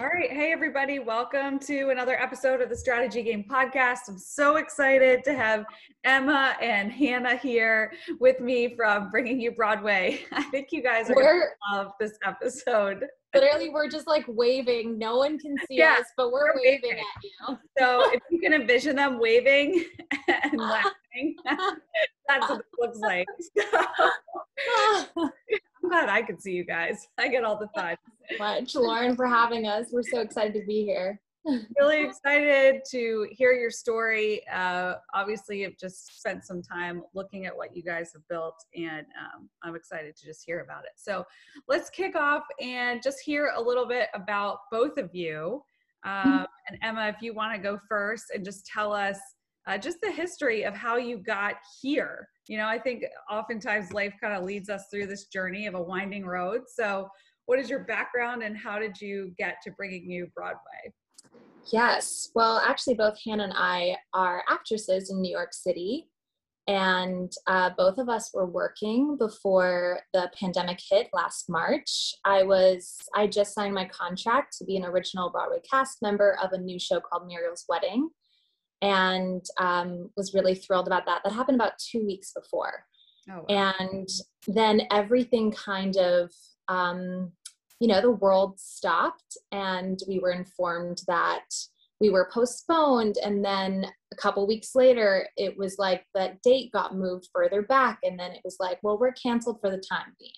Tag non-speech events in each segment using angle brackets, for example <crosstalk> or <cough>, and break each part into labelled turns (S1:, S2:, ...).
S1: All right. Hey, everybody. Welcome to another episode of the Strategy Game Podcast. I'm so excited to have Emma and Hannah here with me from Bringing You Broadway. <laughs> I think you guys are going to love this episode.
S2: Literally, we're just like waving. No one can see yeah, us, but we're, we're waving. waving at you.
S1: So if you can envision them waving <laughs> and <laughs> laughing, that's what it looks like. I'm glad I can see you guys. <laughs> I get all the time.
S2: Much, Lauren, for having us. We're so excited to be here. <laughs>
S1: really excited to hear your story. Uh, obviously, you've just spent some time looking at what you guys have built, and um, I'm excited to just hear about it. So, let's kick off and just hear a little bit about both of you. Um, and Emma, if you want to go first and just tell us uh, just the history of how you got here. You know, I think oftentimes life kind of leads us through this journey of a winding road. So, what is your background and how did you get to bringing you Broadway?
S2: Yes, well, actually, both Hannah and I are actresses in New York City. And uh, both of us were working before the pandemic hit last March. I was, I just signed my contract to be an original Broadway cast member of a new show called Muriel's Wedding and um, was really thrilled about that. That happened about two weeks before. Oh, wow. And then everything kind of, um, you know, the world stopped, and we were informed that we were postponed. And then a couple weeks later, it was like that date got moved further back. And then it was like, well, we're canceled for the time being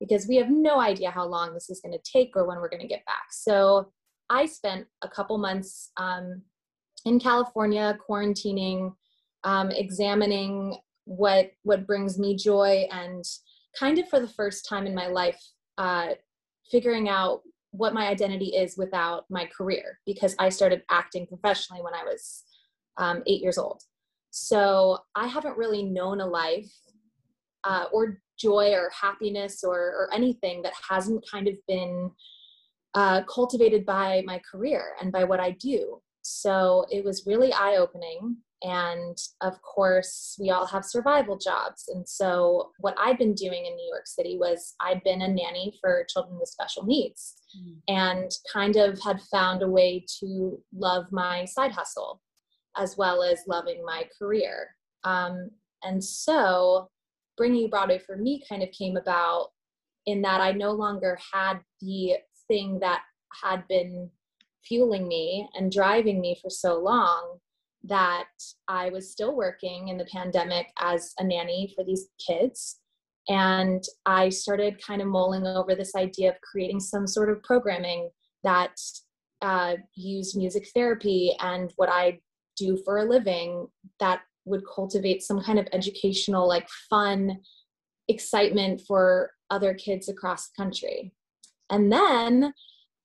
S2: because we have no idea how long this is going to take or when we're going to get back. So I spent a couple months um, in California, quarantining, um, examining what what brings me joy, and kind of for the first time in my life, uh, figuring out what my identity is without my career because I started acting professionally when I was um, eight years old. So I haven't really known a life uh, or joy or happiness or, or anything that hasn't kind of been uh, cultivated by my career and by what I do. So it was really eye opening. And of course, we all have survival jobs. And so, what I'd been doing in New York City was I'd been a nanny for children with special needs mm. and kind of had found a way to love my side hustle as well as loving my career. Um, and so, bringing Broadway for me kind of came about in that I no longer had the thing that had been fueling me and driving me for so long that I was still working in the pandemic as a nanny for these kids. And I started kind of mulling over this idea of creating some sort of programming that uh, used music therapy and what I do for a living that would cultivate some kind of educational, like fun excitement for other kids across the country. And then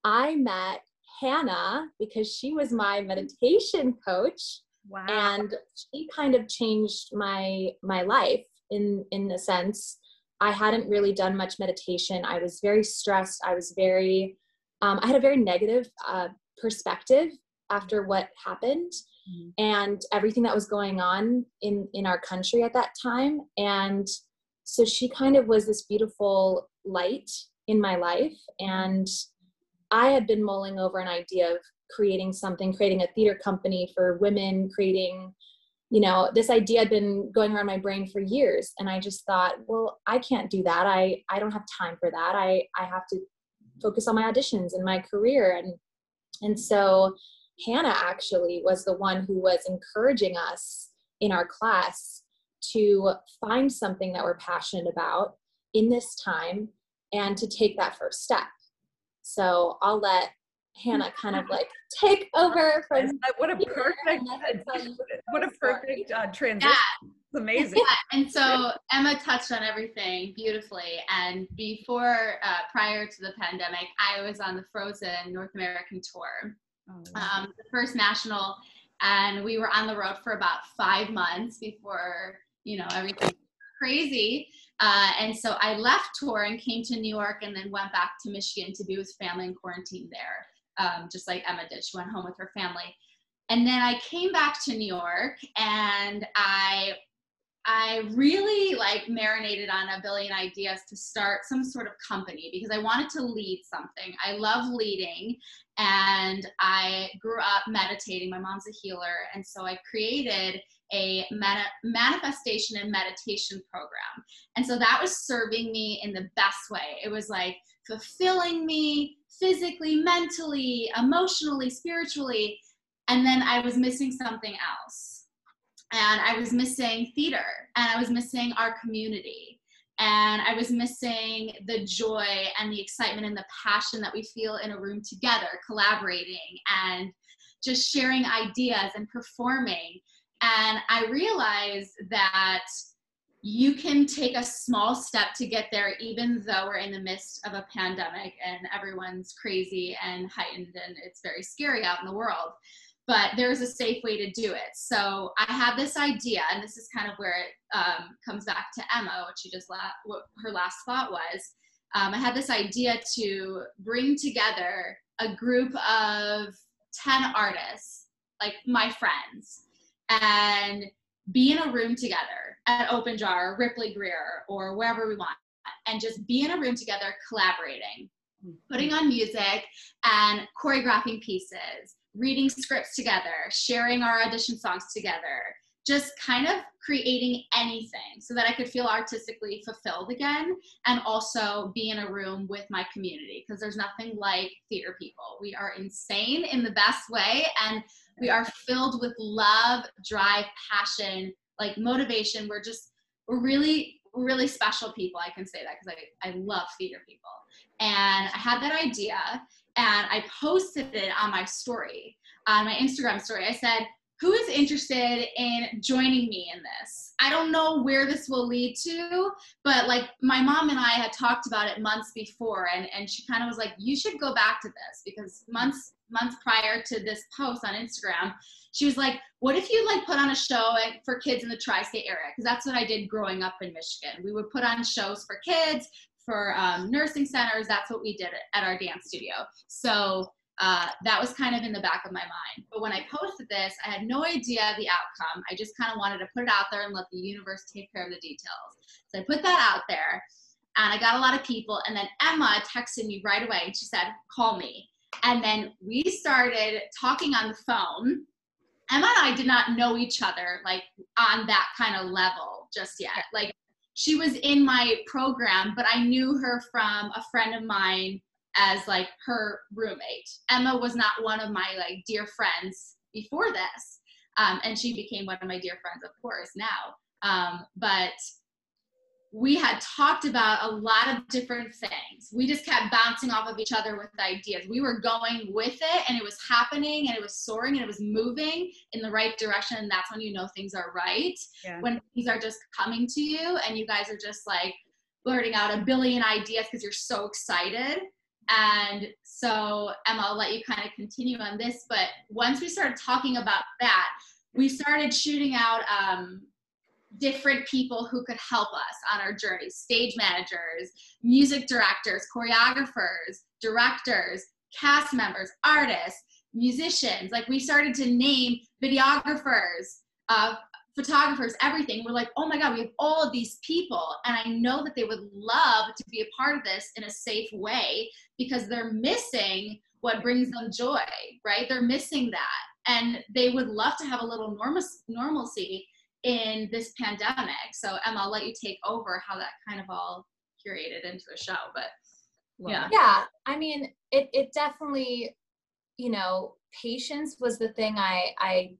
S2: I met Hannah because she was my meditation coach. Wow. And she kind of changed my my life in in a sense. I hadn't really done much meditation. I was very stressed. I was very um, I had a very negative uh, perspective after what happened mm-hmm. and everything that was going on in in our country at that time. And so she kind of was this beautiful light in my life and I had been mulling over an idea of creating something, creating a theater company for women, creating, you know, this idea had been going around my brain for years. And I just thought, well, I can't do that. I, I don't have time for that. I, I have to focus on my auditions and my career. And, and so Hannah actually was the one who was encouraging us in our class to find something that we're passionate about in this time and to take that first step. So I'll let Hannah <laughs> kind of like take over from.
S1: What a perfect, <laughs> what a perfect uh, transition. Yeah. It's amazing.
S3: Yeah. And so Emma touched on everything beautifully. And before, uh, prior to the pandemic, I was on the Frozen North American tour, oh, wow. um, the first national, and we were on the road for about five months before you know everything crazy. Uh, and so I left tour and came to New York and then went back to Michigan to be with family in quarantine there, um, just like Emma did. She went home with her family. And then I came back to New York and I I really like marinated on a billion ideas to start some sort of company because I wanted to lead something. I love leading and I grew up meditating. My mom's a healer. And so I created a manifestation and meditation program. And so that was serving me in the best way. It was like fulfilling me physically, mentally, emotionally, spiritually. And then I was missing something else. And I was missing theater and I was missing our community. And I was missing the joy and the excitement and the passion that we feel in a room together, collaborating and just sharing ideas and performing. And I realized that you can take a small step to get there, even though we're in the midst of a pandemic and everyone's crazy and heightened and it's very scary out in the world. But there's a safe way to do it. So I had this idea, and this is kind of where it um, comes back to Emma, what she just la- what her last thought was. Um, I had this idea to bring together a group of 10 artists, like my friends, and be in a room together at Open Jar, Ripley Grier, or wherever we want, and just be in a room together collaborating, putting on music and choreographing pieces, reading scripts together, sharing our audition songs together, just kind of creating anything so that I could feel artistically fulfilled again and also be in a room with my community because there's nothing like theater people. We are insane in the best way and we are filled with love, drive, passion, like motivation. We're just, we're really, really special people. I can say that because I, I love theater people. And I had that idea and I posted it on my story, on my Instagram story. I said, who is interested in joining me in this? I don't know where this will lead to, but like my mom and I had talked about it months before and, and she kind of was like, you should go back to this because months months prior to this post on Instagram, she was like, what if you like put on a show for kids in the tri-state area? Because that's what I did growing up in Michigan. We would put on shows for kids, for um, nursing centers. That's what we did at our dance studio. So uh, that was kind of in the back of my mind. But when I posted this, I had no idea the outcome. I just kind of wanted to put it out there and let the universe take care of the details. So I put that out there and I got a lot of people. And then Emma texted me right away and she said, call me. And then we started talking on the phone. Emma and I did not know each other like on that kind of level just yet. Like she was in my program, but I knew her from a friend of mine as like her roommate. Emma was not one of my like dear friends before this. Um, and she became one of my dear friends, of course, now. Um, but we had talked about a lot of different things. We just kept bouncing off of each other with ideas. We were going with it and it was happening and it was soaring and it was moving in the right direction. And that's when you know things are right. Yeah. When things are just coming to you and you guys are just like blurting out a billion ideas because you're so excited. And so, Emma, I'll let you kind of continue on this. But once we started talking about that, we started shooting out um, different people who could help us on our journey stage managers, music directors, choreographers, directors, cast members, artists, musicians. Like we started to name videographers, uh, photographers, everything. We're like, oh my God, we have all of these people. And I know that they would love to be a part of this in a safe way because they're missing what brings them joy, right? They're missing that. And they would love to have a little normal, normalcy in this pandemic. So Emma, I'll let you take over how that kind of all curated into a show. But yeah.
S2: Yeah. I mean, it it definitely, you know, patience was the thing I I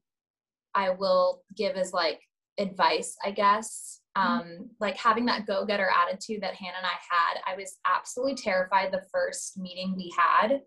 S2: I will give as like advice, I guess. Mm-hmm. Um, mm-hmm. like having that go-getter attitude that Hannah and I had. I was absolutely terrified the first meeting we had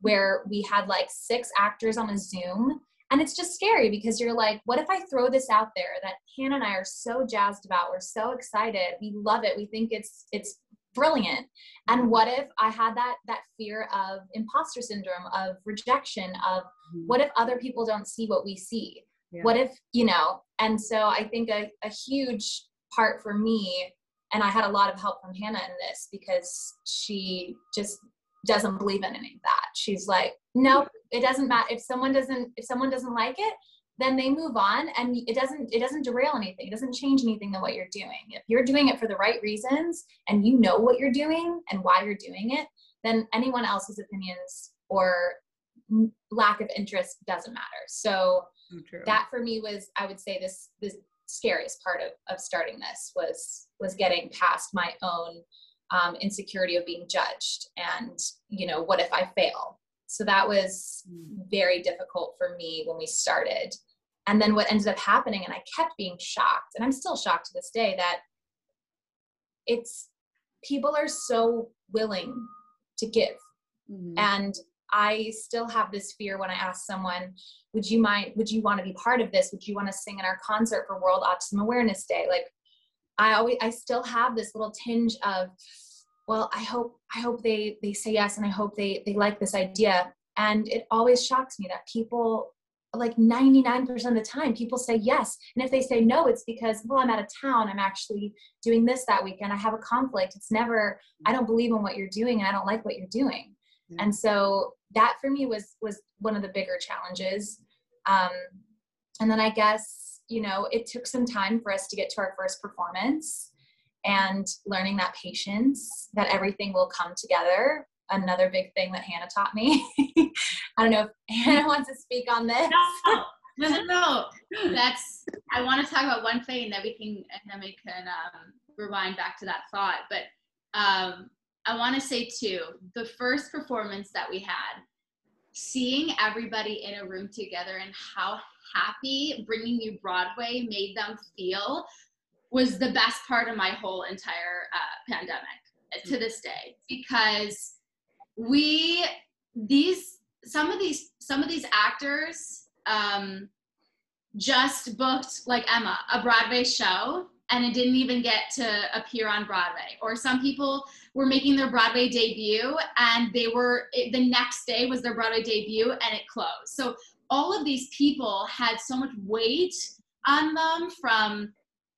S2: where we had like six actors on a Zoom and it's just scary because you're like, what if I throw this out there that Hannah and I are so jazzed about? We're so excited. We love it. We think it's it's brilliant. And what if I had that that fear of imposter syndrome, of rejection, of mm-hmm. what if other people don't see what we see? Yeah. What if, you know, and so I think a, a huge part for me, and I had a lot of help from Hannah in this because she just doesn't believe in any of that. She's like, nope, it doesn't matter if someone doesn't if someone doesn't like it then they move on and it doesn't it doesn't derail anything it doesn't change anything than what you're doing if you're doing it for the right reasons and you know what you're doing and why you're doing it then anyone else's opinions or lack of interest doesn't matter so True. that for me was i would say this this scariest part of, of starting this was was getting past my own um, insecurity of being judged and you know what if i fail so that was hmm. very difficult for me when we started and then what ended up happening and i kept being shocked and i'm still shocked to this day that it's people are so willing to give mm-hmm. and i still have this fear when i ask someone would you mind would you want to be part of this? Would you want to sing in our concert for world autism awareness day? Like i always i still have this little tinge of well i hope i hope they they say yes and i hope they they like this idea. And it always shocks me that people like 99% of the time people say yes. And if they say no it's because well i'm out of town. I'm actually doing this that weekend. I have a conflict. It's never i don't believe in what you're doing and i don't like what you're doing and so that for me was was one of the bigger challenges um, and then i guess you know it took some time for us to get to our first performance and learning that patience that everything will come together another big thing that Hannah taught me. <laughs> I don't know if Hannah wants to speak on this.
S3: No, no, no, no. That's I want to talk about one thing, and then we can and then we can um, rewind back to that thought. But um, I want to say too, the first performance that we had, seeing everybody in a room together and how happy bringing you Broadway made them feel was the best part of my whole entire uh, pandemic to this day. Because we these some of these some of these actors um, just booked like Emma a Broadway show and it didn't even get to appear on Broadway. Or some people were making their Broadway debut and they were it, the next day was their Broadway debut and it closed. So all of these people had so much weight on them from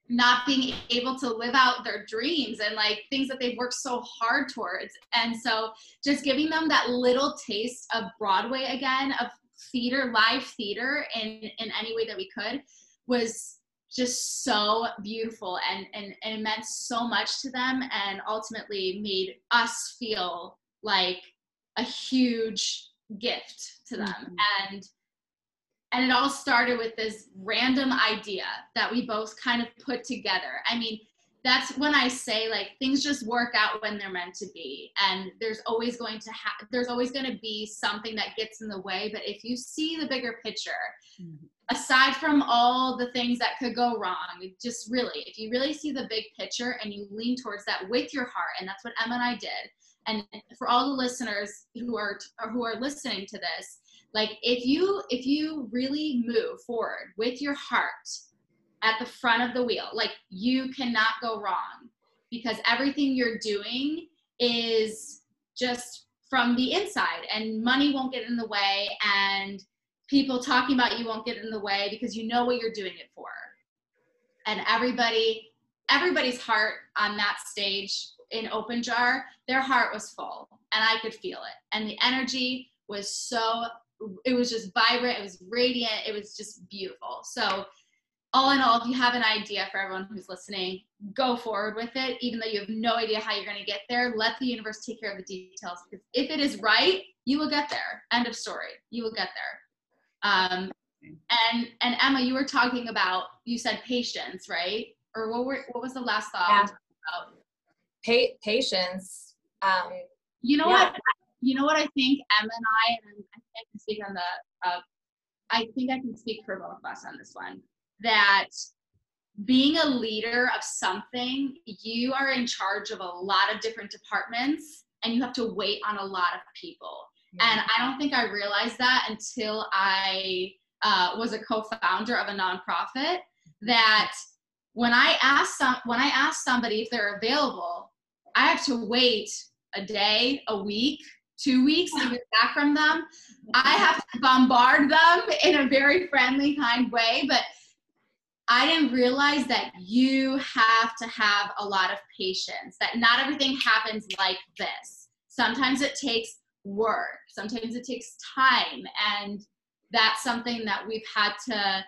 S3: not being able to live out their dreams and like things that they've worked so hard towards. And so just giving them that little taste of Broadway again, of theater, live theater in, in any way that we could was just so beautiful and, and, and it meant so much to them and ultimately made us feel like a huge gift to them. Mm-hmm. And and it all started with this random idea that we both kind of put together. I mean, that's when I say like things just work out when they're meant to be. And there's always going to have there's always going to be something that gets in the way, but if you see the bigger picture, mm-hmm. Aside from all the things that could go wrong, just really, if you really see the big picture and you lean towards that with your heart, and that's what Emma and I did. And for all the listeners who are who are listening to this, like if you if you really move forward with your heart at the front of the wheel like you cannot go wrong because everything you're doing is just from the inside and money won't get in the way and people talking about you won't get in the way because you know what you're doing it for and everybody everybody's heart on that stage in open jar their heart was full and i could feel it and the energy was so it was just vibrant, it was radiant, it was just beautiful. So all in all, if you have an idea for everyone who's listening, go forward with it, even though you have no idea how you're going to get there. Let the universe take care of the details because if it is right, you will get there. End of story. You will get there. Um, and and Emma, you were talking about you said patience, right? Or what were what was the last thought?
S2: Yeah. Pa- patience. Um,
S3: you know yeah. what? you know what I think Emma and I, and I think I can speak on the, uh, I think I can speak for both of us on this one, that being a leader of something, you are in charge of a lot of different departments and you have to wait on a lot of people. And I don't think I realized that until I uh, was a co-founder of a nonprofit. That when I ask some, when I ask somebody if they're available, I have to wait a day, a week, two weeks to get back from them. I have to bombard them in a very friendly, kind way, but I didn't realize that you have to have a lot of patience, that not everything happens like this. Sometimes it takes work, sometimes it takes time, and that's something that we've had to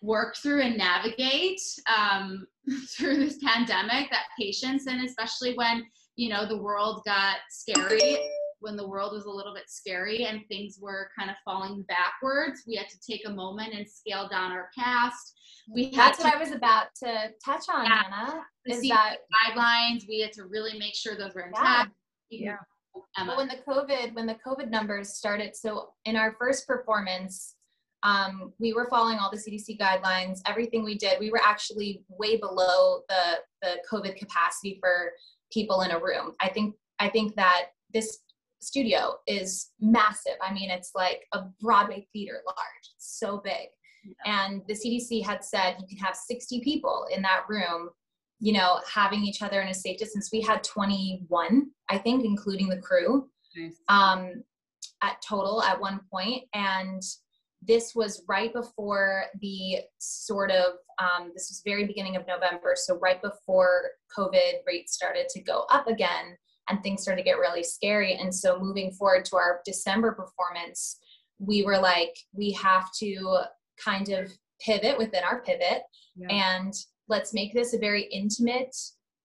S3: work through and navigate um, <laughs> through this pandemic that patience and especially when you know the world got scary when the world was a little bit scary and things were kind of falling backwards we had to take a moment and scale down our past. We
S2: that's to, what i was about to touch on yeah, Hannah, is that
S3: guidelines we had to really make sure those were intact.
S1: Yeah,
S2: yeah. Well, when the covid when the covid numbers started so in our first performance um, we were following all the CDC guidelines. Everything we did, we were actually way below the the COVID capacity for people in a room. I think I think that this studio is massive. I mean, it's like a Broadway theater large. It's so big. And the CDC had said you can have 60 people in that room, you know, having each other in a safe distance. We had 21, I think, including the crew. Nice. Um, at total at one point and this was right before the sort of um, this was very beginning of november so right before covid rates started to go up again and things started to get really scary and so moving forward to our december performance we were like we have to kind of pivot within our pivot yeah. and let's make this a very intimate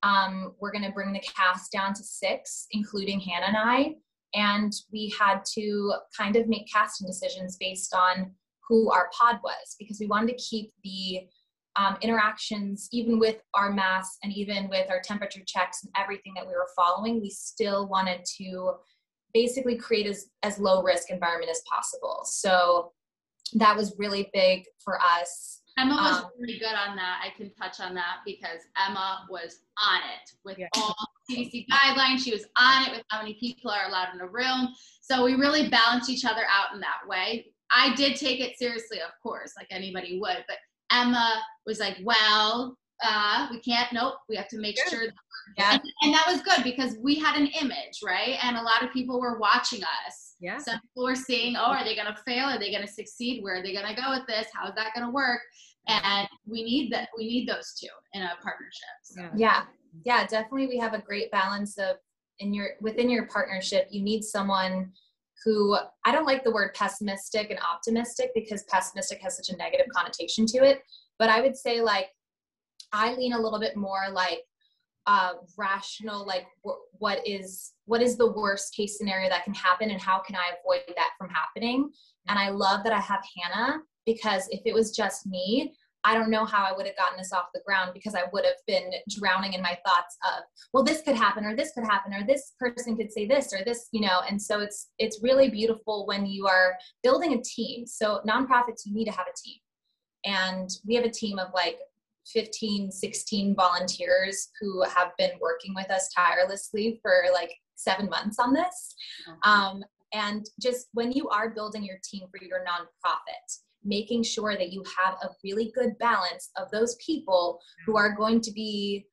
S2: um, we're going to bring the cast down to six including hannah and i. And we had to kind of make casting decisions based on who our pod was because we wanted to keep the um, interactions even with our masks and even with our temperature checks and everything that we were following we still wanted to basically create as, as low risk environment as possible. So that was really big for us
S3: Emma was um, really good on that. I can touch on that because Emma was on it with yeah. all CDC guidelines. She was on it with how many people are allowed in a room. So we really balanced each other out in that way. I did take it seriously, of course, like anybody would, but Emma was like, well, uh, we can't, nope, we have to make sure. That yeah. And, and, that was good because we had an image, right? And a lot of people were watching us.
S1: Yeah.
S3: Some people were seeing, oh, are they going to fail? Are they going to succeed? Where are they going to go with this? How is that going to work? And we need that. We need those two in a partnership.
S2: So. Yeah. yeah. Yeah. Definitely. We have a great balance of in your, within your partnership, you need someone who I don't like the word pessimistic and optimistic because pessimistic has such a negative connotation to it. But I would say like I lean a little bit more like uh, rational, like w- what is what is the worst case scenario that can happen, and how can I avoid that from happening? And I love that I have Hannah because if it was just me, I don't know how I would have gotten this off the ground because I would have been drowning in my thoughts of, well, this could happen, or this could happen, or this person could say this, or this, you know. And so it's it's really beautiful when you are building a team. So nonprofits, you need to have a team, and we have a team of like 15, 16 volunteers who have been working with us tirelessly for like seven months on this. Um, and just when you are building your team for your nonprofit, making sure that you have a really good balance of those people who are going to be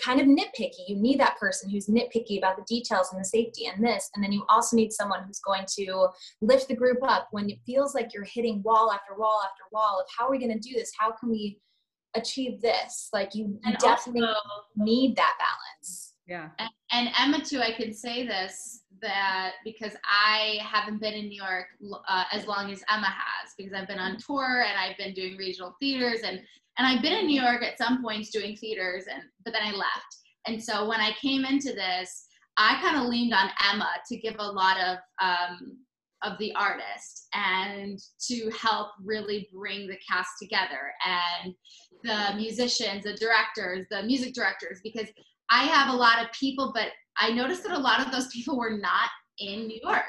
S2: kind of nitpicky. You need that person who's nitpicky about the details and the safety and this. And then you also need someone who's going to lift the group up when it feels like you're hitting wall after wall after wall of how are we going to do this? How can we achieve this? Like you, you definitely also, need that balance.
S1: Yeah.
S3: And, and Emma too, I can say this that because I haven't been in New York uh, as long as Emma has, because I've been on tour and I've been doing regional theaters and and I've been in New York at some points doing theaters and but then I left. And so when I came into this, I kind of leaned on Emma to give a lot of um, of the artist and to help really bring the cast together and the musicians, the directors, the music directors, because I have a lot of people, but I noticed that a lot of those people were not in New York.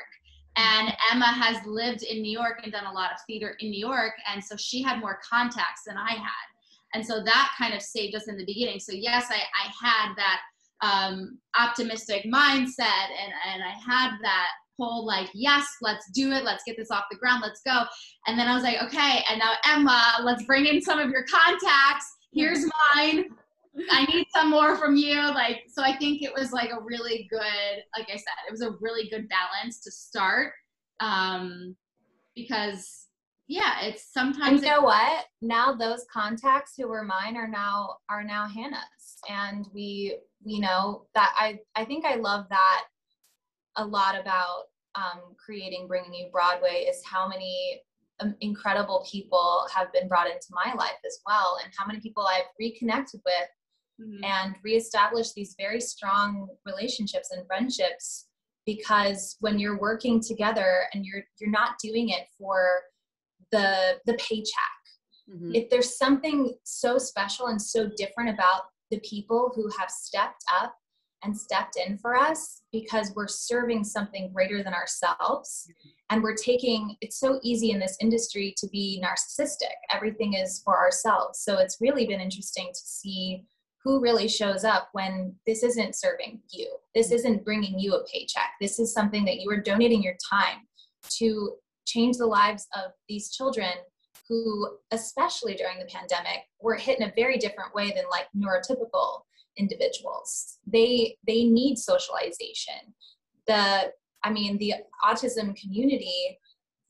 S3: And Emma has lived in New York and done a lot of theater in New York. And so she had more contacts than I had. And so that kind of saved us in the beginning. So, yes, I, I had that um, optimistic mindset and, and I had that whole like, yes, let's do it. Let's get this off the ground. Let's go. And then I was like, okay. And now, Emma, let's bring in some of your contacts. Here's mine. I need some more from you. Like, so I think it was like a really good, like I said, it was a really good balance to start. Um, because yeah, it's sometimes.
S2: And you know what? Now those contacts who were mine are now are now Hannah's, and we, you know, that I I think I love that a lot about um, creating bringing you Broadway is how many um, incredible people have been brought into my life as well, and how many people I've reconnected with mm-hmm. and reestablish these very strong relationships and friendships because when you're working together and you're you're not doing it for the the paycheck mm-hmm. if there's something so special and so different about the people who have stepped up and stepped in for us because we're serving something greater than ourselves mm-hmm. and we're taking it's so easy in this industry to be narcissistic everything is for ourselves so it's really been interesting to see who really shows up when this isn't serving you. This mm-hmm. isn't bringing you a paycheck. This is something that you are donating your time to change the lives of these children who especially during the pandemic were hit in a very different way than like neurotypical individuals. They they need socialization. The i mean the autism community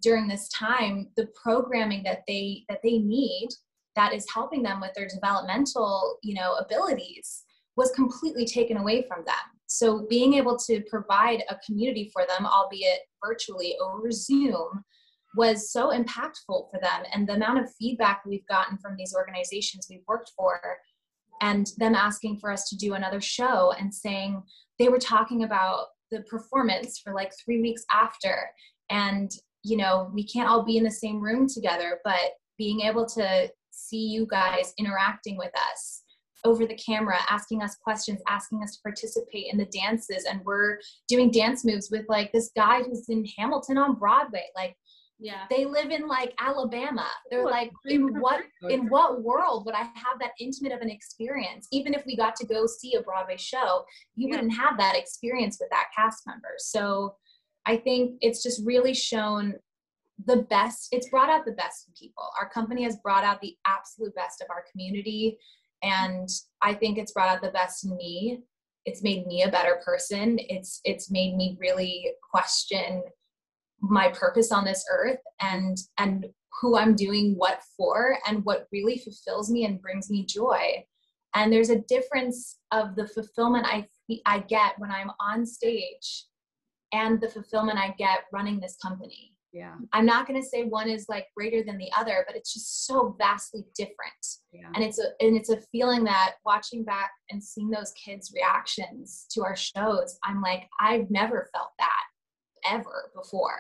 S2: during this time the programming that they that they need that is helping them with their developmental you know abilities was completely taken away from them. So being able to provide a community for them albeit virtually over zoom was so impactful for them. And the amount of feedback we've gotten from these organizations we've worked for and them asking for us to do another show and saying they were talking about the performance for like three weeks after. And you know we can't all be in the same room together but being able to see you guys interacting with us over the camera asking us questions asking us to participate in the dances. And we're doing dance moves with like this guy who's in hamilton on broadway. Like
S3: yeah.
S2: they live in like alabama. They're like in what in <laughs> what world would i have that intimate of an experience? Even if we got to go see a broadway show you yeah. wouldn't have that experience with that cast member. So i think it's just really shown the best it's brought out the best in people our company has brought out the absolute best of our community and i think it's brought out the best in me it's made me a better person it's it's made me really question my purpose on this earth and and who I'm doing what for and what really fulfills me and brings me joy. And there's a difference of the fulfillment I I get when I'm on stage and the fulfillment I get running this company.
S1: Yeah.
S2: I'm not going to say one is like greater than the other, but it's just so vastly different.
S1: Yeah.
S2: And it's a and it's a feeling that watching back and seeing those kids' reactions to our shows, I'm like I've never felt that ever before.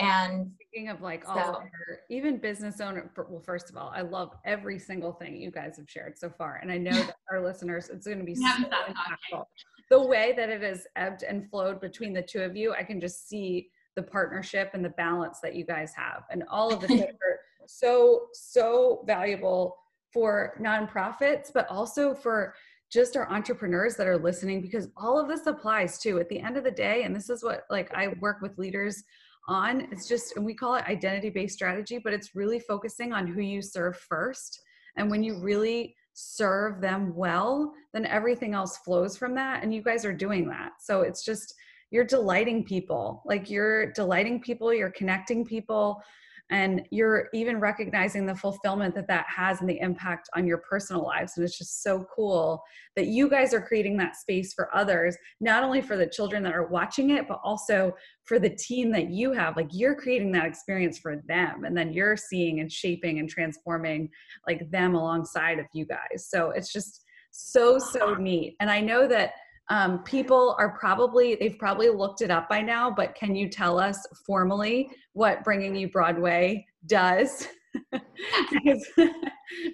S2: And
S1: speaking of like all so, even business owner, well, first of all, I love every single thing you guys have shared so far. And I know <laughs> that our listeners, it's going to be so impactful. The way that it has ebbed and flowed between the two of you, I can just see the partnership and the balance that you guys have. And all of <laughs> this are so, so valuable for nonprofits, but also for just our entrepreneurs that are listening because all of this applies too. At the end of the day and this is what like i work with leaders on it's just and we call it identity based strategy but it's really focusing on who you serve first. And when you really serve them well then everything else flows from that and you guys are doing that. So it's just you're delighting people like you're delighting people you're connecting people and you're even recognizing the fulfillment that that has and the impact on your personal lives and it's just so cool that you guys are creating that space for others not only for the children that are watching it but also for the team that you have like you're creating that experience for them and then you're seeing and shaping and transforming like them alongside of you guys. So it's just so so neat and i know that um, people are probably they've probably looked it up by now but can you tell us formally what bringing you broadway does? <laughs>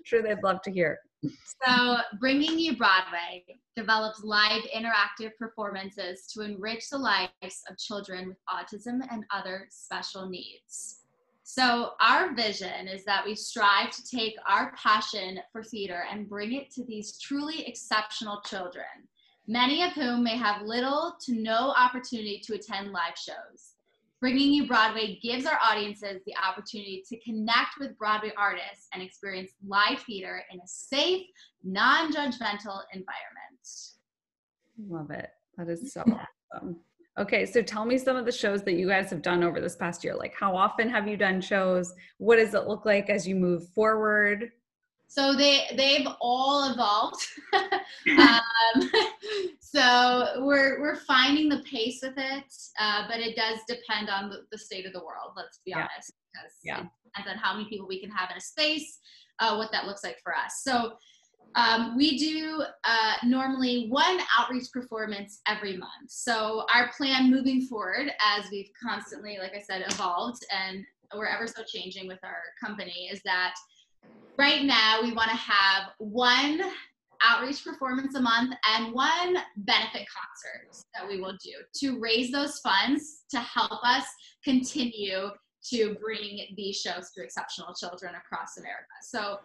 S1: Sure they'd love to hear.
S3: So bringing you broadway develops live interactive performances to enrich the lives of children with autism and other special needs. So our vision is that we strive to take our passion for theater and bring it to these truly exceptional children many of whom may have little to no opportunity to attend live shows. Bringing You Broadway gives our audiences the opportunity to connect with Broadway artists and experience live theater in a safe, non judgmental environment.
S1: Love it. That is so awesome. Okay, so tell me some of the shows that you guys have done over this past year. Like, how often have you done shows? What does it look like as you move forward?
S3: So they they've all evolved. <laughs> um, <laughs> so we're we're finding the pace with it, uh, but it does depend on the, the, state of the world. Let's be yeah. honest, because yeah. it depends on how many people we can have in a space, uh, what that looks like for us. So um, we do uh, normally one outreach performance every month. So our plan moving forward, as we've constantly, like I said, evolved and we're ever so changing with our company, is that right now we want to have one outreach performance a month and one benefit concert that we will do to raise those funds to help us continue to bring these shows to exceptional children across America. So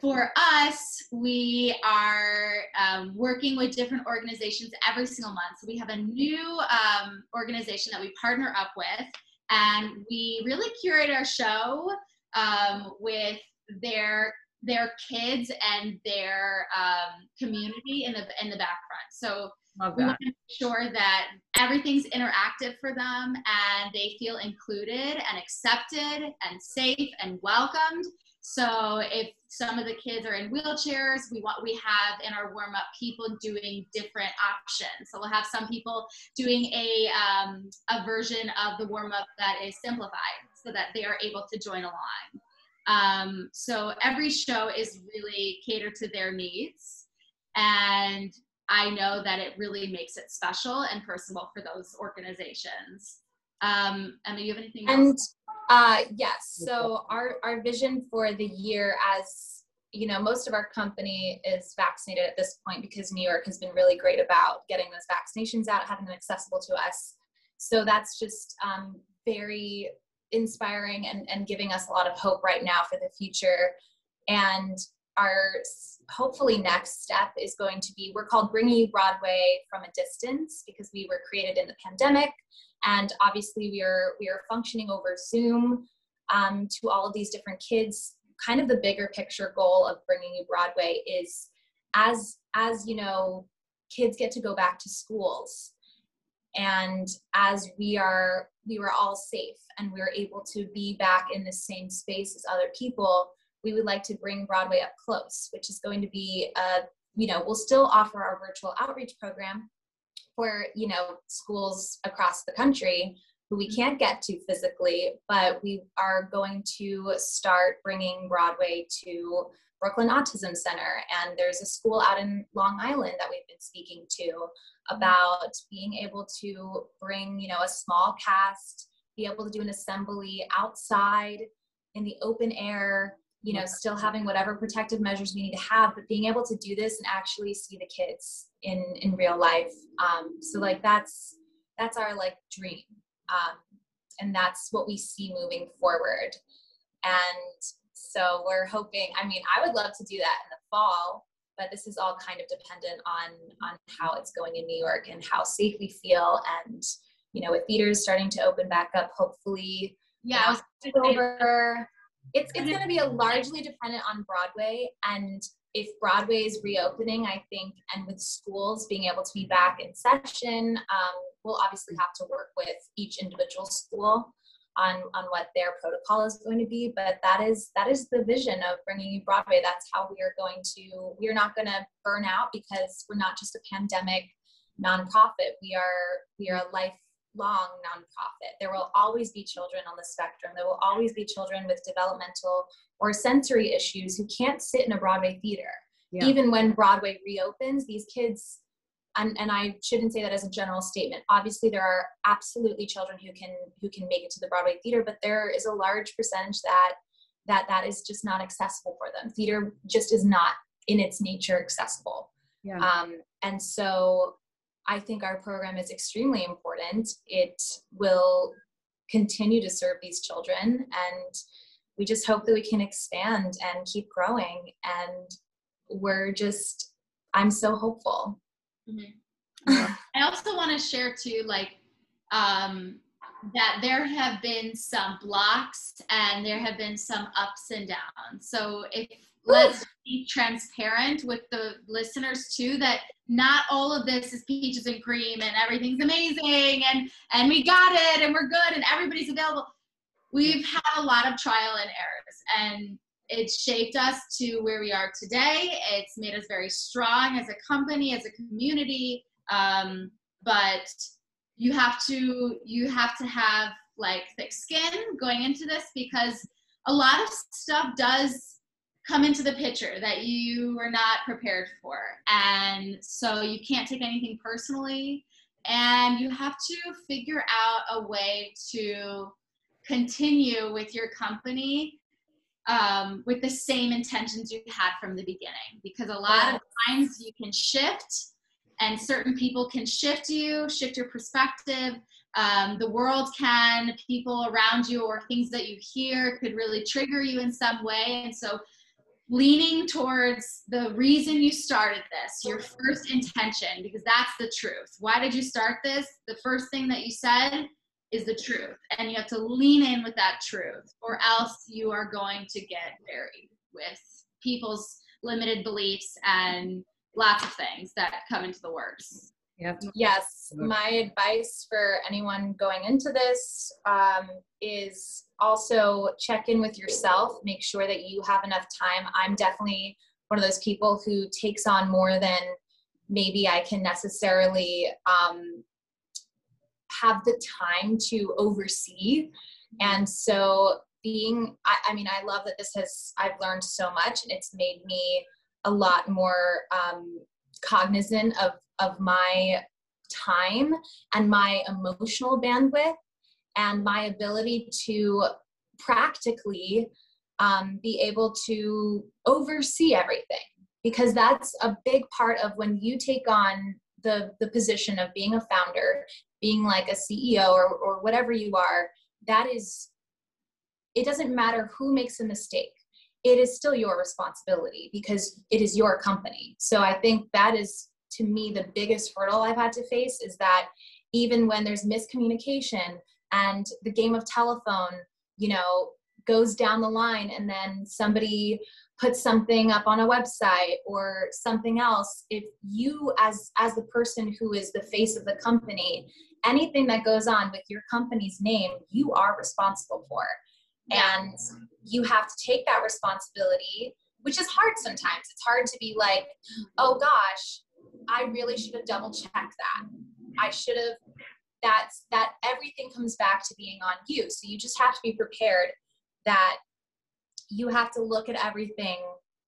S3: for us, we are um, working with different organizations every single month. So we have a new um, organization that we partner up with, and we really curate our show um, with their their kids and their um, community in the in the back front. So we want to make sure that everything's interactive for them and they feel included and accepted and safe and welcomed so if some of the kids are in wheelchairs, we want we have in our warm up people doing different options. So we'll have some people doing a um, a version of the warm up that is simplified, so that they are able to join along. Um, so every show is really catered to their needs, and I know that it really makes it special and personal for those organizations. Um, Emma, you have anything?
S2: And else? Uh, yes. So our, our vision for the year as you know, most of our company is vaccinated at this point because New York has been really great about getting those vaccinations out, having them accessible to us. So that's just um, very inspiring and, and giving us a lot of hope right now for the future. And our hopefully next step is going to be we're called Bringing You Broadway from a Distance because we were created in the pandemic. And obviously we are we are functioning over zoom um, to all of these different kids. Kind of the bigger picture goal of bringing you broadway is as as you know kids get to go back to schools. And as we are we were all safe and we were able to be back in the same space as other people we would like to bring broadway up close which is going to be a you know we'll still offer our virtual outreach program for you know schools across the country who we can't get to physically but we are going to start bringing broadway to brooklyn autism center and there's a school out in long island that we've been speaking to about being able to bring you know a small cast be able to do an assembly outside in the open air you know still having whatever protective measures we need to have but being able to do this and actually see the kids in in real life. Um, so like that's that's our like dream. Um, and that's what we see moving forward. And so we're hoping i mean i would love to do that in the fall but this is all kind of dependent on on how it's going in new york and how safe we feel. And you know with theaters starting to open back up hopefully
S3: yeah
S2: over it's it's going to be a largely dependent on Broadway. And if Broadway is reopening, I think, and with schools being able to be back in session, um, we'll obviously have to work with each individual school on on what their protocol is going to be. But that is that is the vision of bringing you Broadway. That's how we are going to. We are not going to burn out because we're not just a pandemic nonprofit. We are we are a lifelong nonprofit. There will always be children on the spectrum. There will always be children with developmental or sensory issues who can't sit in a Broadway theater. Yeah. Even when Broadway reopens, these kids, and, and I shouldn't say that as a general statement. Obviously, there are absolutely children who can who can make it to the Broadway theater, but there is a large percentage that that that is just not accessible for them. Theater just is not in its nature accessible. Yeah. Um, and so I think our program is extremely important. It will continue to serve these children, and we just hope that we can expand and keep growing. And we're just, I'm so hopeful.
S3: Mm-hmm. I also want to share too, like, um, that there have been some blocks and there have been some ups and downs. So if let's be transparent with the listeners too that not all of this is peaches and cream and everything's amazing and and we got it and we're good and everybody's available we've had a lot of trial and errors and it's shaped us to where we are today. It's made us very strong as a company, as a community. Um, but you have to you have to have like thick skin going into this because a lot of stuff does come into the picture that you were not prepared for. And so you can't take anything personally. And you have to figure out a way to continue with your company um, with the same intentions you had from the beginning. Because a lot of times you can shift, and certain people can shift you, shift your perspective. Um, the world can, people around you, or things that you hear could really trigger you in some way. And so leaning towards the reason you started this, your first intention, because that's the truth. Why did you start this? The first thing that you said is the truth. And you have to lean in with that truth, or else you are going to get buried with people's limited beliefs and lots of things that come into the works.
S2: Yep. Yes. My advice for anyone going into this um, is also check in with yourself, make sure that you have enough time. I'm definitely one of those people who takes on more than maybe I can necessarily um, have the time to oversee. And so, being, I, I, mean, I love that this has, I've learned so much and it's made me a lot more um, cognizant of of my time and my emotional bandwidth and my ability to practically um, be able to oversee everything because that's a big part of when you take on the the position of being a founder being like a ceo or, or whatever you are that is it doesn't matter who makes a mistake. It is still your responsibility because it is your company. So i think that is to me the biggest hurdle I've had to face is that even when there's miscommunication and the game of telephone, you know, goes down the line and then somebody puts something up on a website or something else if you as as the person who is the face of the company anything that goes on with your company's name you are responsible for and you have to take that responsibility which is hard sometimes it's hard to be like oh gosh I really should have double checked that. I should have that's that everything comes back to being on you. So you just have to be prepared that you have to look at everything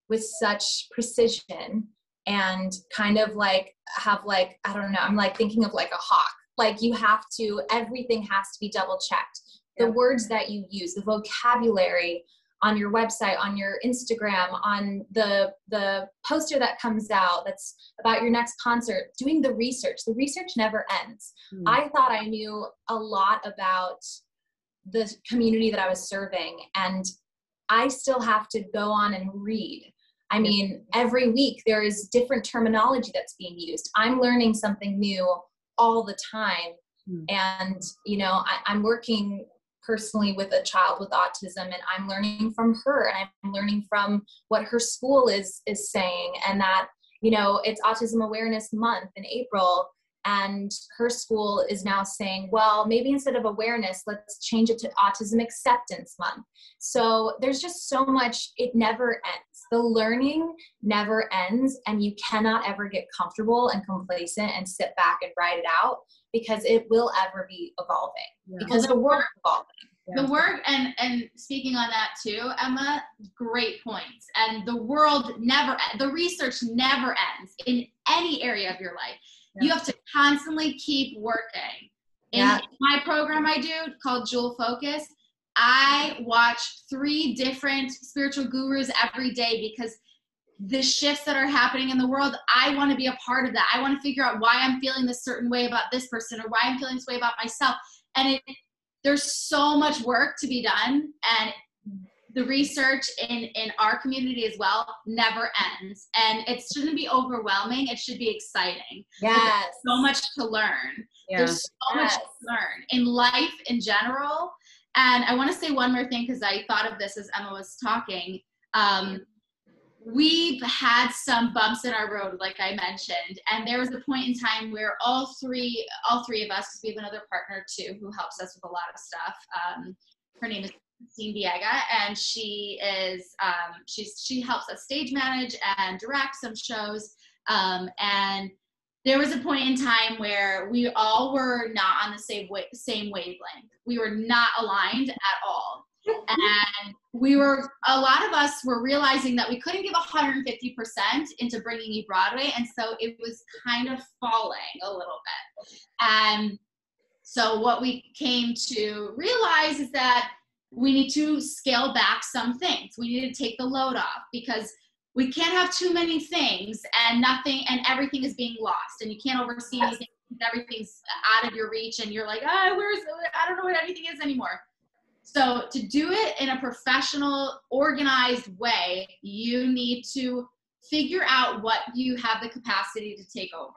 S2: with such precision and kind of like have like I don't know, I'm like thinking of like a hawk. Like you have to everything has to be double checked. The yeah. words that you use, the vocabulary, on your website on your instagram on the the poster that comes out that's about your next concert doing the research the research never ends mm. i thought i knew a lot about the community that i was serving and i still have to go on and read. I mean every week there is different terminology that's being used. I'm learning something new all the time. Mm. and you know I, i'm working personally with a child with autism and i'm learning from her and i'm learning from what her school is is saying. And that you know it's autism awareness month in april and her school is now saying well maybe instead of awareness let's change it to autism acceptance month so there's just so much it never ends the learning never ends and you cannot ever get comfortable and complacent and sit back and write it out because it will ever be evolving yeah. because the work evolving.
S3: Yeah. The work and and speaking on that too, Emma, great points. And the world never the research never ends in any area of your life. Yeah. You have to constantly keep working. In my program I do called Jewel Focus, I watch three different spiritual gurus every day because the shifts that are happening in the world, I want to be a part of that. I want to figure out why I'm feeling this certain way about this person or why I'm feeling this way about myself. And it, there's so much work to be done. And the research in, in our community as well never ends. And it shouldn't be overwhelming. It should be exciting.
S2: Yes.
S3: so much to learn. Yeah. There's so yes. much to learn in life in general. And I want to say one more thing because I thought of this as Emma was talking. Um, we've had some bumps in our road like i mentioned and there was a point in time where all three all three of us because we have another partner too who helps us with a lot of stuff um, her name is Christine Viega, and she is um, she's she helps us stage manage and direct some shows. Um, and there was a point in time where we all were not on the same way, same wavelength. We were not aligned at all. and we were a lot of us were realizing that we couldn't give 150% into bringing you broadway and so it was kind of falling a little bit and so what we came to realize is that we need to scale back some things. We need to take the load off because we can't have too many things and nothing and everything is being lost. And you can't oversee anything everything's out of your reach and you're like ah where's i don't know what anything is anymore. So to do it in a professional organized way you need to figure out what you have the capacity to take over.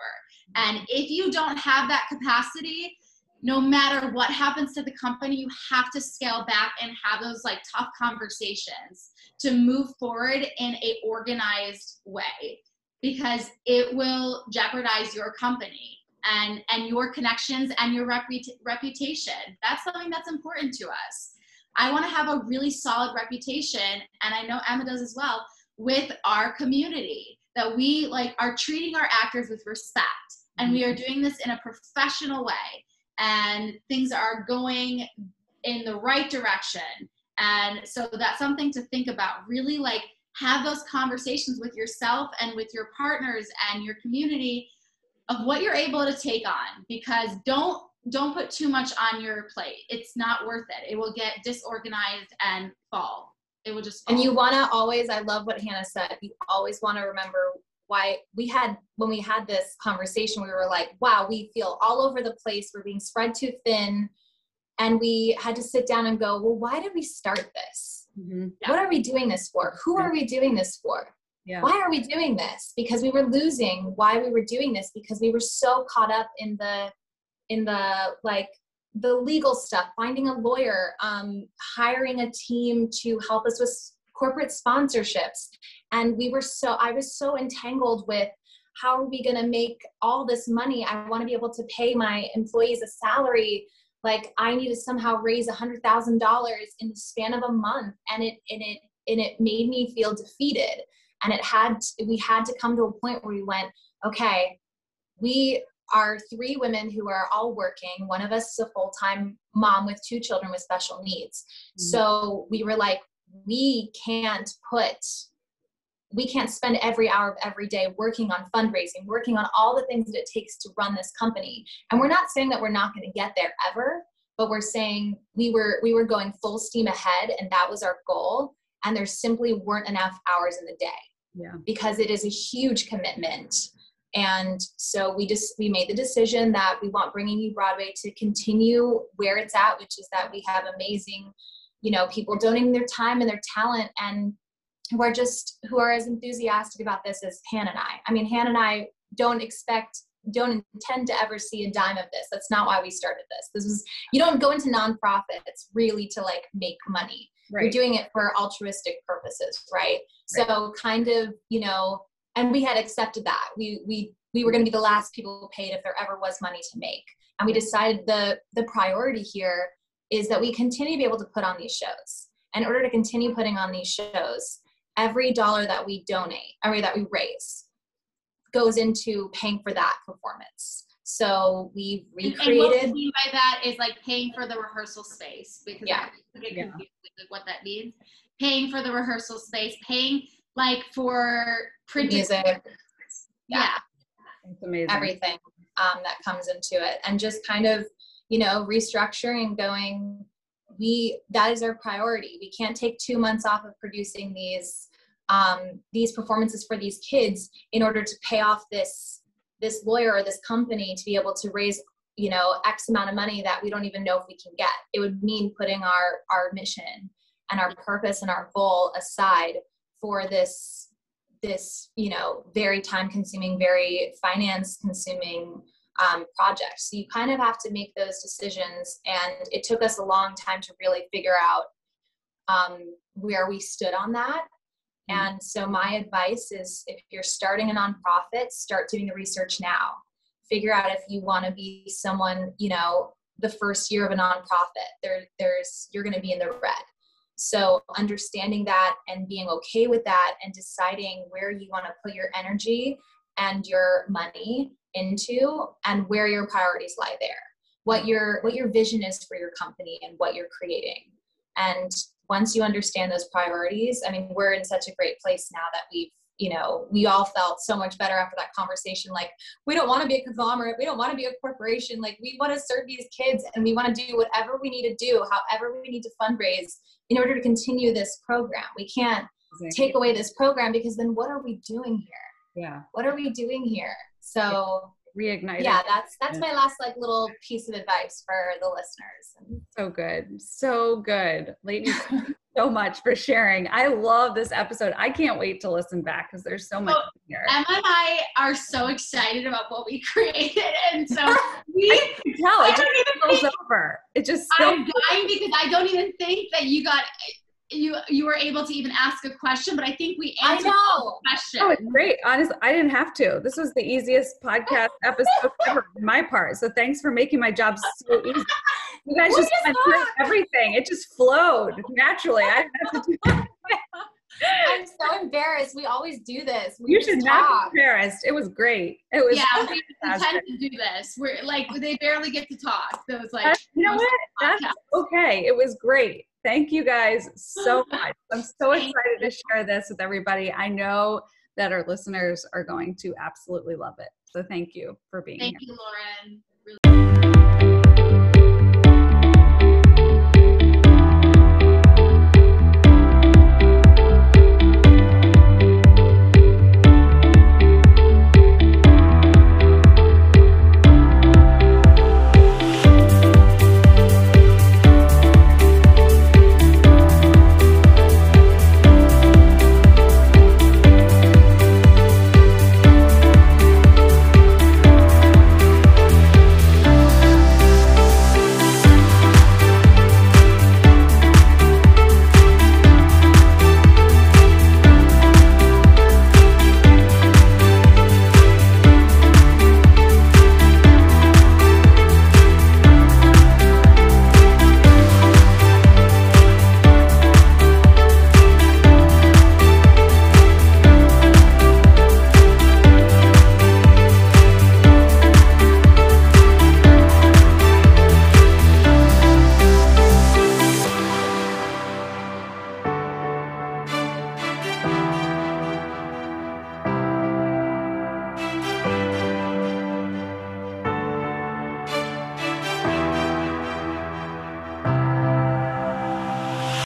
S3: And if you don't have that capacity no matter what happens to the company you have to scale back and have those like tough conversations to move forward in a organized way because it will jeopardize your company and and your connections and your reputa- reputation. That's something that's important to us. I want to have a really solid reputation and i know emma does as well with our community that we like are treating our actors with respect and we are mm-hmm. doing this in a professional way and things are going in the right direction and so that's something to think about. Really like have those conversations with yourself and with your partners and your community of what you're able to take on because don't don't put too much on your plate. It's not worth it. It will get disorganized and fall. It will just fall.
S2: And you want to always I love what Hannah said. You always want to remember why we had when we had this conversation we were like wow we feel all over the place we're being spread too thin and we had to sit down and go well why did we start this mm-hmm. yeah. what are we doing this for who are we doing this for yeah. why are we doing this because we were losing why we were doing this because we were so caught up in the in the like the legal stuff finding a lawyer um, hiring a team to help us with corporate sponsorships and we were so i was so entangled with how are we going to make all this money i want to be able to pay my employees a salary like I need to somehow raise a hundred thousand dollars in the span of a month, and it and it and it made me feel defeated. And it had we had to come to a point where we went, okay, we are three women who are all working. One of us is a full time mom with two children with special needs. Mm-hmm. So we were like, we can't put we can't spend every hour of every day working on fundraising, working on all the things that it takes to run this company. And we're not saying that we're not going to get there ever, but we're saying we were we were going full steam ahead and that was our goal and there simply weren't enough hours in the day. Yeah. Because it is a huge commitment. And so we just we made the decision that we want bringing you Broadway to continue where it's at, which is that we have amazing, you know, people donating their time and their talent and who are just who are as enthusiastic about this as Han and I. I mean, Han and I don't expect don't intend to ever see a dime of this. That's not why we started this. This is you don't go into nonprofits really to like make money. Right. You're doing it for altruistic purposes, right? right? So kind of, you know, and we had accepted that. We we we were going to be the last people paid if there ever was money to make. And we decided the the priority here is that we continue to be able to put on these shows. In order to continue putting on these shows, every dollar that we donate, every that we raise, goes into paying for that performance. So we've recreated. And,
S3: what we mean by that is like paying for the rehearsal space because yeah. Get confused yeah. with what that means. Paying for the rehearsal space, paying like for
S2: music. Yeah.
S1: yeah. It's amazing.
S2: Everything um, that comes into it, and just kind of you know restructuring, going we that is our priority. We can't take two months off of producing these um, these performances for these kids in order to pay off this this lawyer or this company to be able to raise you know x amount of money that we don't even know if we can get. It would mean putting our our mission and our purpose and our goal aside for this this you know very time consuming very finance consuming um, project. So you kind of have to make those decisions. And it took us a long time to really figure out um, where we stood on that. Mm-hmm. And so my advice is if you're starting a nonprofit, start doing the research now. Figure out if you want to be someone, you know, the first year of a nonprofit. There, there's you're going to be in the red. So, understanding that and being okay with that and deciding where you want to put your energy and your money into and where your priorities lie there. What your what your vision is for your company and what you're creating. And once you understand those priorities, I mean, we're in such a great place now that we've you know, we all felt so much better after that conversation. Like, we don't want to be a conglomerate. We don't want to be a corporation. Like, we want to serve these kids and we want to do whatever we need to do, however we need to fundraise in order to continue this program. We can't exactly. take away this program because then what are we doing here?
S1: Yeah.
S2: What are we doing here? So
S1: reignite.
S2: Yeah, that's that's my last like little piece of advice for the listeners.
S1: So good. So good. Ladies, <laughs> so much for sharing. I love this episode. I can't wait to listen back because there's so much here.
S3: Emma and I are so excited about what we <laughs> created. And so <laughs> we
S1: I tell it just spills over. It just
S3: I'm dying because I don't even think that you got you you were able to even ask a question, but I think we answered the question.
S1: Oh, it's great. Honestly, I didn't have to. This was the easiest podcast <laughs> episode ever on my part. So thanks for making my job so easy. You <laughs> guys just everything. It just flowed naturally. I didn't have to do <laughs>
S2: I'm so embarrassed. We always do this. We
S1: you should not be embarrassed. It was great. It was.
S3: Yeah, we intend to do this. We're like they barely get to talk. So it's like
S1: you know what? That's okay. It was great. Thank you guys so <laughs> much. I'm so excited to share this with everybody. I know that our listeners are going to absolutely love it. So thank you for being
S3: thank
S1: here.
S3: Thank you, Lauren.